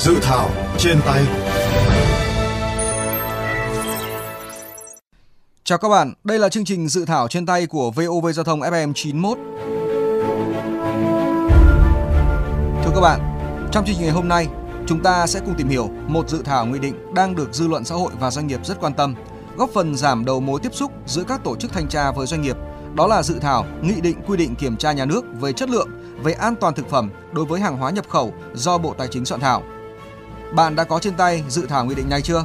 Dự thảo trên tay. Chào các bạn, đây là chương trình dự thảo trên tay của VOV Giao thông FM 91. Thưa các bạn, trong chương trình ngày hôm nay, chúng ta sẽ cùng tìm hiểu một dự thảo nghị định đang được dư luận xã hội và doanh nghiệp rất quan tâm, góp phần giảm đầu mối tiếp xúc giữa các tổ chức thanh tra với doanh nghiệp. Đó là dự thảo nghị định quy định kiểm tra nhà nước về chất lượng, về an toàn thực phẩm đối với hàng hóa nhập khẩu do Bộ Tài chính soạn thảo. Bạn đã có trên tay dự thảo nghị định này chưa?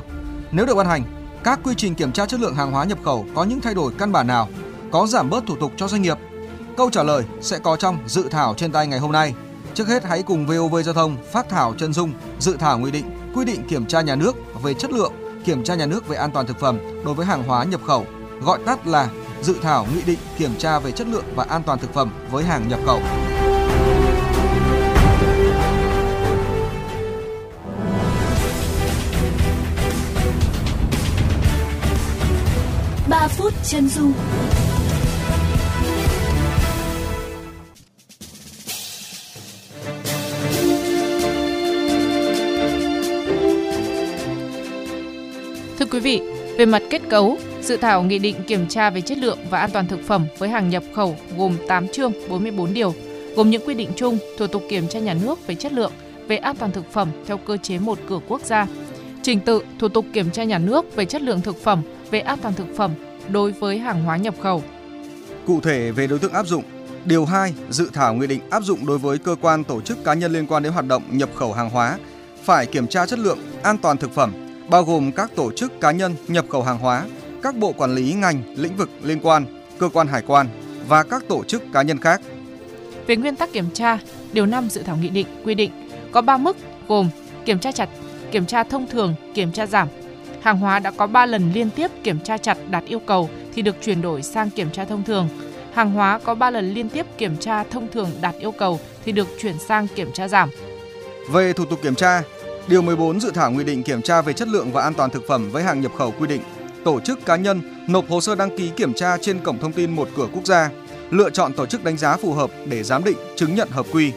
Nếu được ban hành, các quy trình kiểm tra chất lượng hàng hóa nhập khẩu có những thay đổi căn bản nào? Có giảm bớt thủ tục cho doanh nghiệp? Câu trả lời sẽ có trong dự thảo trên tay ngày hôm nay. Trước hết hãy cùng VOV Giao thông phát thảo chân dung dự thảo nghị định quy định kiểm tra nhà nước về chất lượng, kiểm tra nhà nước về an toàn thực phẩm đối với hàng hóa nhập khẩu, gọi tắt là dự thảo nghị định kiểm tra về chất lượng và an toàn thực phẩm với hàng nhập khẩu. Chân dung. Thưa quý vị, về mặt kết cấu, dự thảo nghị định kiểm tra về chất lượng và an toàn thực phẩm với hàng nhập khẩu gồm 8 chương 44 điều, gồm những quy định chung, thủ tục kiểm tra nhà nước về chất lượng, về an toàn thực phẩm theo cơ chế một cửa quốc gia, trình tự, thủ tục kiểm tra nhà nước về chất lượng thực phẩm, về an toàn thực phẩm đối với hàng hóa nhập khẩu. Cụ thể về đối tượng áp dụng, Điều 2 dự thảo nghị định áp dụng đối với cơ quan tổ chức cá nhân liên quan đến hoạt động nhập khẩu hàng hóa phải kiểm tra chất lượng, an toàn thực phẩm, bao gồm các tổ chức cá nhân nhập khẩu hàng hóa, các bộ quản lý ngành, lĩnh vực liên quan, cơ quan hải quan và các tổ chức cá nhân khác. Về nguyên tắc kiểm tra, điều 5 dự thảo nghị định quy định có 3 mức gồm kiểm tra chặt, kiểm tra thông thường, kiểm tra giảm. Hàng hóa đã có 3 lần liên tiếp kiểm tra chặt đạt yêu cầu thì được chuyển đổi sang kiểm tra thông thường. Hàng hóa có 3 lần liên tiếp kiểm tra thông thường đạt yêu cầu thì được chuyển sang kiểm tra giảm. Về thủ tục kiểm tra, Điều 14 dự thảo nghị định kiểm tra về chất lượng và an toàn thực phẩm với hàng nhập khẩu quy định tổ chức cá nhân nộp hồ sơ đăng ký kiểm tra trên cổng thông tin một cửa quốc gia, lựa chọn tổ chức đánh giá phù hợp để giám định chứng nhận hợp quy.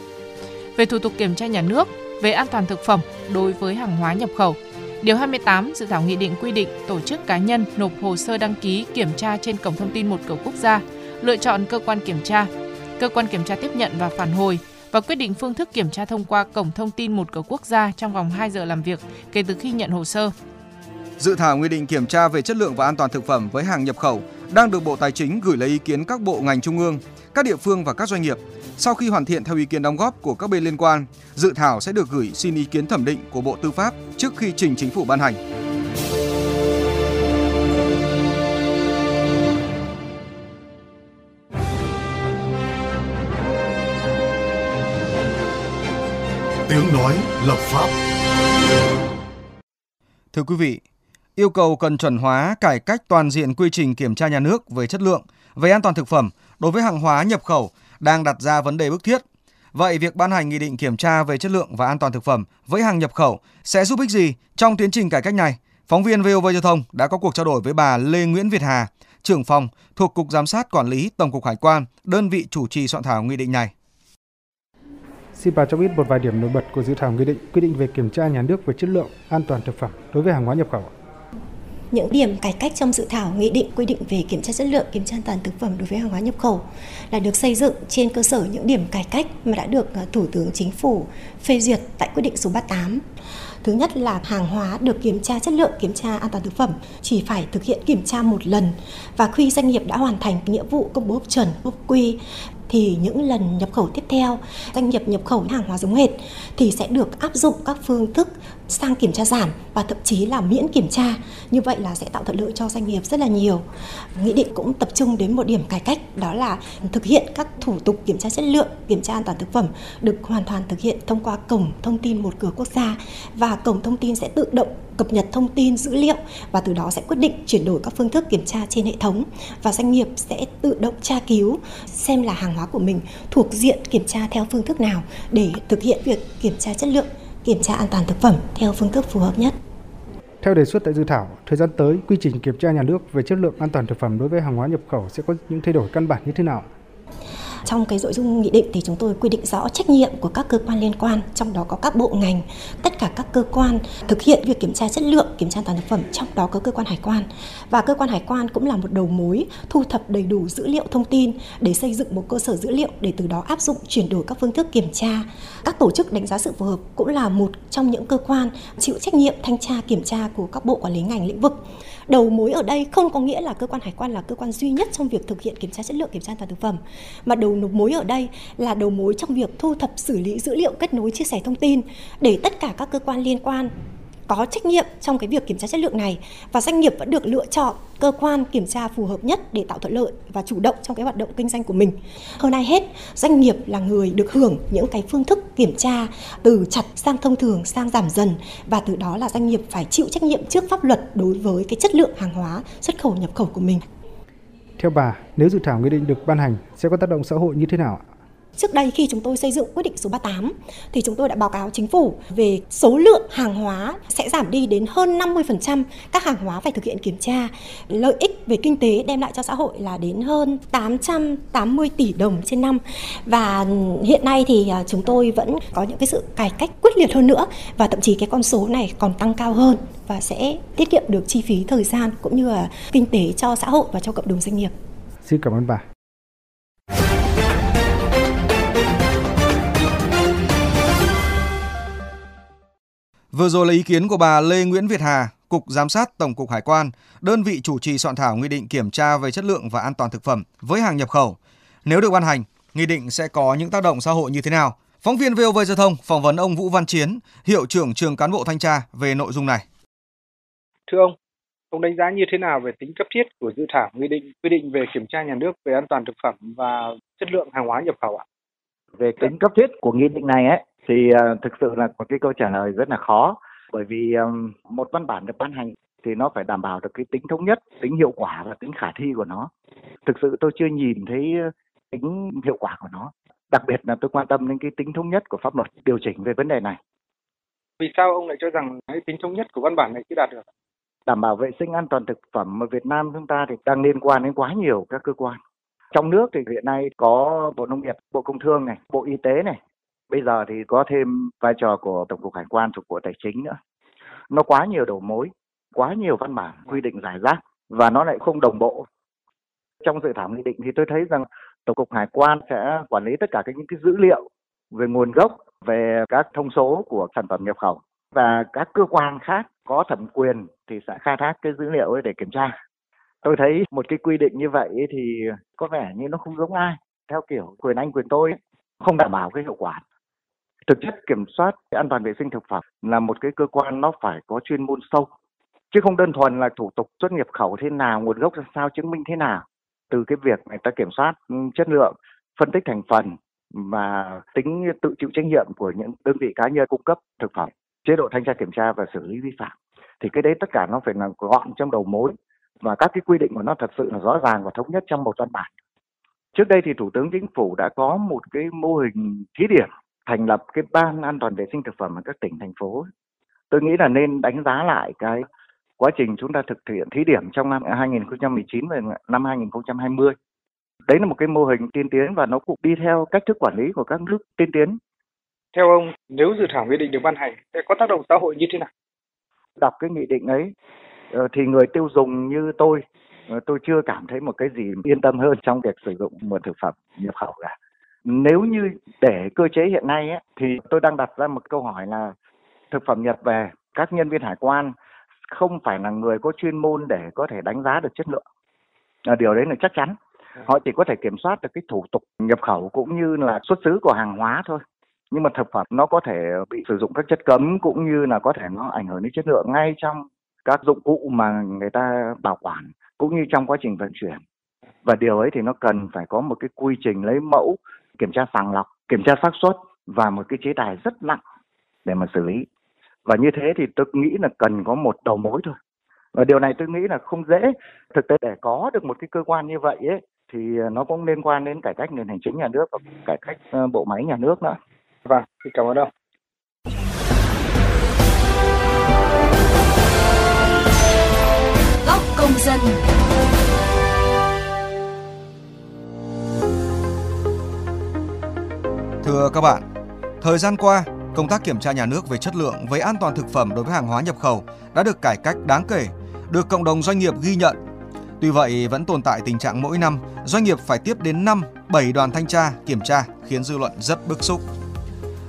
Về thủ tục kiểm tra nhà nước về an toàn thực phẩm đối với hàng hóa nhập khẩu, Điều 28 dự thảo nghị định quy định tổ chức cá nhân nộp hồ sơ đăng ký kiểm tra trên cổng thông tin một cửa quốc gia, lựa chọn cơ quan kiểm tra. Cơ quan kiểm tra tiếp nhận và phản hồi và quyết định phương thức kiểm tra thông qua cổng thông tin một cửa quốc gia trong vòng 2 giờ làm việc kể từ khi nhận hồ sơ. Dự thảo nghị định kiểm tra về chất lượng và an toàn thực phẩm với hàng nhập khẩu đang được Bộ Tài chính gửi lấy ý kiến các bộ ngành trung ương, các địa phương và các doanh nghiệp. Sau khi hoàn thiện theo ý kiến đóng góp của các bên liên quan, dự thảo sẽ được gửi xin ý kiến thẩm định của Bộ Tư pháp trước khi trình chính phủ ban hành. Tiếng nói lập pháp. Thưa quý vị, yêu cầu cần chuẩn hóa cải cách toàn diện quy trình kiểm tra nhà nước về chất lượng, về an toàn thực phẩm đối với hàng hóa nhập khẩu đang đặt ra vấn đề bức thiết. Vậy việc ban hành nghị định kiểm tra về chất lượng và an toàn thực phẩm với hàng nhập khẩu sẽ giúp ích gì trong tiến trình cải cách này? Phóng viên VOV Giao thông đã có cuộc trao đổi với bà Lê Nguyễn Việt Hà, trưởng phòng thuộc Cục Giám sát Quản lý Tổng cục Hải quan, đơn vị chủ trì soạn thảo nghị định này. Xin bà cho biết một vài điểm nổi bật của dự thảo nghị định quy định về kiểm tra nhà nước về chất lượng, an toàn thực phẩm đối với hàng hóa nhập khẩu. Những điểm cải cách trong dự thảo nghị định quy định về kiểm tra chất lượng, kiểm tra an toàn thực phẩm đối với hàng hóa nhập khẩu là được xây dựng trên cơ sở những điểm cải cách mà đã được ờ, Thủ tướng Chính phủ phê duyệt tại quyết định số 38. Thứ nhất là hàng hóa được kiểm tra chất lượng, kiểm tra an toàn thực phẩm chỉ phải thực hiện kiểm tra một lần và khi doanh nghiệp đã hoàn thành nghĩa vụ công bố chuẩn, hợp quy thì những lần nhập khẩu tiếp theo, doanh nghiệp nhập khẩu hàng hóa giống hệt thì sẽ được áp dụng các phương thức sang kiểm tra giảm và thậm chí là miễn kiểm tra. Như vậy là sẽ tạo thuận lợi cho doanh nghiệp rất là nhiều. Nghị định cũng tập trung đến một điểm cải cách, đó là thực hiện các thủ tục kiểm tra chất lượng, kiểm tra an toàn thực phẩm được hoàn toàn thực hiện thông qua cổng thông tin một cửa quốc gia và cổng thông tin sẽ tự động cập nhật thông tin dữ liệu và từ đó sẽ quyết định chuyển đổi các phương thức kiểm tra trên hệ thống và doanh nghiệp sẽ tự động tra cứu xem là hàng hóa của mình thuộc diện kiểm tra theo phương thức nào để thực hiện việc kiểm tra chất lượng, kiểm tra an toàn thực phẩm theo phương thức phù hợp nhất. Theo đề xuất tại dự thảo, thời gian tới, quy trình kiểm tra nhà nước về chất lượng an toàn thực phẩm đối với hàng hóa nhập khẩu sẽ có những thay đổi căn bản như thế nào? Trong cái nội dung nghị định thì chúng tôi quy định rõ trách nhiệm của các cơ quan liên quan, trong đó có các bộ ngành, tất cả các cơ quan thực hiện việc kiểm tra chất lượng, kiểm tra an toàn thực phẩm, trong đó có cơ quan hải quan. Và cơ quan hải quan cũng là một đầu mối thu thập đầy đủ dữ liệu thông tin để xây dựng một cơ sở dữ liệu để từ đó áp dụng chuyển đổi các phương thức kiểm tra. Các tổ chức đánh giá sự phù hợp cũng là một trong những cơ quan chịu trách nhiệm thanh tra kiểm tra của các bộ quản lý ngành lĩnh vực. Đầu mối ở đây không có nghĩa là cơ quan hải quan là cơ quan duy nhất trong việc thực hiện kiểm tra chất lượng, kiểm tra an toàn thực phẩm, mà đầu mối ở đây là đầu mối trong việc thu thập xử lý dữ liệu kết nối chia sẻ thông tin để tất cả các cơ quan liên quan có trách nhiệm trong cái việc kiểm tra chất lượng này và doanh nghiệp vẫn được lựa chọn cơ quan kiểm tra phù hợp nhất để tạo thuận lợi và chủ động trong cái hoạt động kinh doanh của mình. Hơn ai hết, doanh nghiệp là người được hưởng những cái phương thức kiểm tra từ chặt sang thông thường sang giảm dần và từ đó là doanh nghiệp phải chịu trách nhiệm trước pháp luật đối với cái chất lượng hàng hóa xuất khẩu nhập khẩu của mình. Theo bà, nếu dự thảo nghị định được ban hành sẽ có tác động xã hội như thế nào ạ? Trước đây khi chúng tôi xây dựng quyết định số 38 thì chúng tôi đã báo cáo chính phủ về số lượng hàng hóa sẽ giảm đi đến hơn 50% các hàng hóa phải thực hiện kiểm tra. Lợi ích về kinh tế đem lại cho xã hội là đến hơn 880 tỷ đồng trên năm. Và hiện nay thì à, chúng tôi vẫn có những cái sự cải cách quyết liệt hơn nữa và thậm chí cái con số này còn tăng cao hơn và sẽ tiết kiệm được chi phí thời gian cũng như là kinh tế cho xã hội và cho cộng đồng doanh nghiệp. Xin cảm ơn bà. Vừa rồi là ý kiến của bà Lê Nguyễn Việt Hà, Cục Giám sát Tổng cục Hải quan, đơn vị chủ trì soạn thảo nghị định kiểm tra về chất lượng và an toàn thực phẩm với hàng nhập khẩu. Nếu được ban hành, nghị định sẽ có những tác động xã hội như thế nào? Phóng viên VOV Giao thông phỏng vấn ông Vũ Văn Chiến, hiệu trưởng trường cán bộ thanh tra về nội dung này. Thưa ông, ông đánh giá như thế nào về tính cấp thiết của dự thảo nghị định quy định về kiểm tra nhà nước về an toàn thực phẩm và chất lượng hàng hóa nhập khẩu ạ? Về tính cấp thiết của nghị định này ấy thì uh, thực sự là một cái câu trả lời rất là khó bởi vì um, một văn bản được ban hành thì nó phải đảm bảo được cái tính thống nhất, tính hiệu quả và tính khả thi của nó. Thực sự tôi chưa nhìn thấy tính hiệu quả của nó. Đặc biệt là tôi quan tâm đến cái tính thống nhất của pháp luật điều chỉnh về vấn đề này. Vì sao ông lại cho rằng cái tính thống nhất của văn bản này chưa đạt được? Đảm bảo vệ sinh an toàn thực phẩm ở Việt Nam chúng ta thì đang liên quan đến quá nhiều các cơ quan. Trong nước thì hiện nay có Bộ Nông nghiệp, Bộ Công Thương này, Bộ Y tế này, Bây giờ thì có thêm vai trò của Tổng cục Hải quan thuộc Bộ Tài chính nữa. Nó quá nhiều đầu mối, quá nhiều văn bản quy định giải rác và nó lại không đồng bộ. Trong dự thảo nghị định thì tôi thấy rằng Tổng cục Hải quan sẽ quản lý tất cả những cái dữ liệu về nguồn gốc, về các thông số của sản phẩm nhập khẩu và các cơ quan khác có thẩm quyền thì sẽ khai thác cái dữ liệu ấy để kiểm tra. Tôi thấy một cái quy định như vậy thì có vẻ như nó không giống ai theo kiểu quyền anh quyền tôi không đảm bảo cái hiệu quả thực chất kiểm soát an toàn vệ sinh thực phẩm là một cái cơ quan nó phải có chuyên môn sâu, chứ không đơn thuần là thủ tục xuất nhập khẩu thế nào, nguồn gốc ra sao, chứng minh thế nào. Từ cái việc người ta kiểm soát ừ, chất lượng, phân tích thành phần và tính tự chịu trách nhiệm của những đơn vị cá nhân cung cấp thực phẩm, chế độ thanh tra kiểm tra và xử lý vi phạm, thì cái đấy tất cả nó phải là gọn trong đầu mối. Và các cái quy định của nó thật sự là rõ ràng và thống nhất trong một văn bản. Trước đây thì thủ tướng chính phủ đã có một cái mô hình thí điểm thành lập cái ban an toàn vệ sinh thực phẩm ở các tỉnh thành phố. Tôi nghĩ là nên đánh giá lại cái quá trình chúng ta thực hiện thí điểm trong năm 2019 và năm 2020 đấy là một cái mô hình tiên tiến và nó cũng đi theo cách thức quản lý của các nước tiên tiến. Theo ông nếu dự thảo nghị định được ban hành sẽ có tác động xã hội như thế nào? Đọc cái nghị định ấy ờ, thì người tiêu dùng như tôi ờ, tôi chưa cảm thấy một cái gì yên tâm hơn trong việc sử dụng nguồn thực phẩm nhập khẩu cả nếu như để cơ chế hiện nay ấy, thì tôi đang đặt ra một câu hỏi là thực phẩm nhập về các nhân viên hải quan không phải là người có chuyên môn để có thể đánh giá được chất lượng. À, điều đấy là chắc chắn. Họ chỉ có thể kiểm soát được cái thủ tục nhập khẩu cũng như là xuất xứ của hàng hóa thôi. Nhưng mà thực phẩm nó có thể bị sử dụng các chất cấm cũng như là có thể nó ảnh hưởng đến chất lượng ngay trong các dụng cụ mà người ta bảo quản cũng như trong quá trình vận chuyển. Và điều ấy thì nó cần phải có một cái quy trình lấy mẫu kiểm tra sàng lọc, kiểm tra xác suất và một cái chế tài rất nặng để mà xử lý. Và như thế thì tôi nghĩ là cần có một đầu mối thôi. Và điều này tôi nghĩ là không dễ. Thực tế để có được một cái cơ quan như vậy ấy, thì ờ, nó cũng liên quan đến cải cách nền hành chính nhà nước và cải cách ờ, bộ máy nhà nước nữa. Vâng xin cảm ơn ông. Góc công dân. Thưa các bạn, thời gian qua, công tác kiểm tra nhà nước về chất lượng với an toàn thực phẩm đối với hàng hóa nhập khẩu đã được cải cách đáng kể, được cộng đồng doanh nghiệp ghi nhận. Tuy vậy, vẫn tồn tại tình trạng mỗi năm doanh nghiệp phải tiếp đến 5, 7 đoàn thanh tra, kiểm tra khiến dư luận rất bức xúc.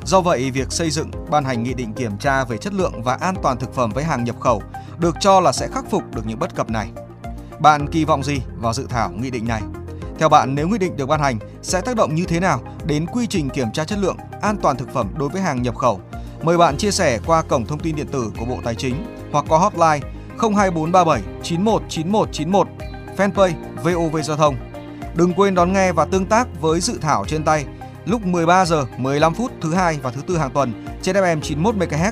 Do vậy, việc xây dựng, ban hành nghị định kiểm tra về chất lượng và an toàn thực phẩm với hàng nhập khẩu được cho là sẽ khắc phục được những bất cập này. Bạn kỳ vọng gì vào dự thảo nghị định này? Theo bạn, nếu nghị định được ban hành sẽ tác động như thế nào đến quy trình kiểm tra chất lượng, an toàn thực phẩm đối với hàng nhập khẩu? Mời bạn chia sẻ qua cổng thông tin điện tử của Bộ Tài chính hoặc qua hotline 02437 919191, fanpage VOV Giao thông. Đừng quên đón nghe và tương tác với dự thảo trên tay lúc 13 giờ 15 phút thứ hai và thứ tư hàng tuần trên FM 91 MHz,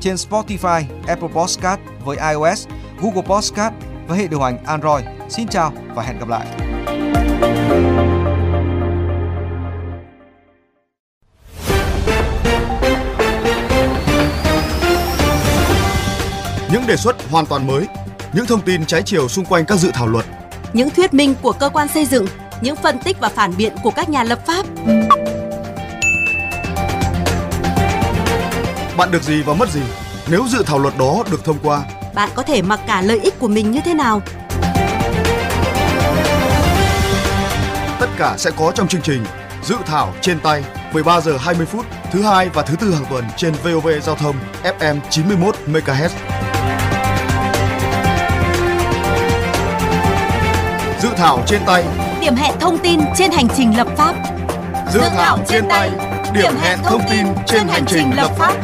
trên Spotify, Apple Podcast với iOS, Google Podcast với hệ điều hành Android. Xin chào và hẹn gặp lại. Những đề xuất hoàn toàn mới, những thông tin trái chiều xung quanh các dự thảo luật, những thuyết minh của cơ quan xây dựng, những phân tích và phản biện của các nhà lập pháp. Bạn được gì và mất gì nếu dự thảo luật đó được thông qua? Bạn có thể mặc cả lợi ích của mình như thế nào? Tất cả sẽ có trong chương trình Dự thảo trên tay 13 giờ 20 phút thứ hai và thứ tư hàng tuần trên VOV Giao thông FM 91 MHz. Thảo trên tay Điểm hẹn thông tin trên hành trình lập pháp. Dự thảo trên tay Điểm hẹn thông tin trên hành trình lập pháp.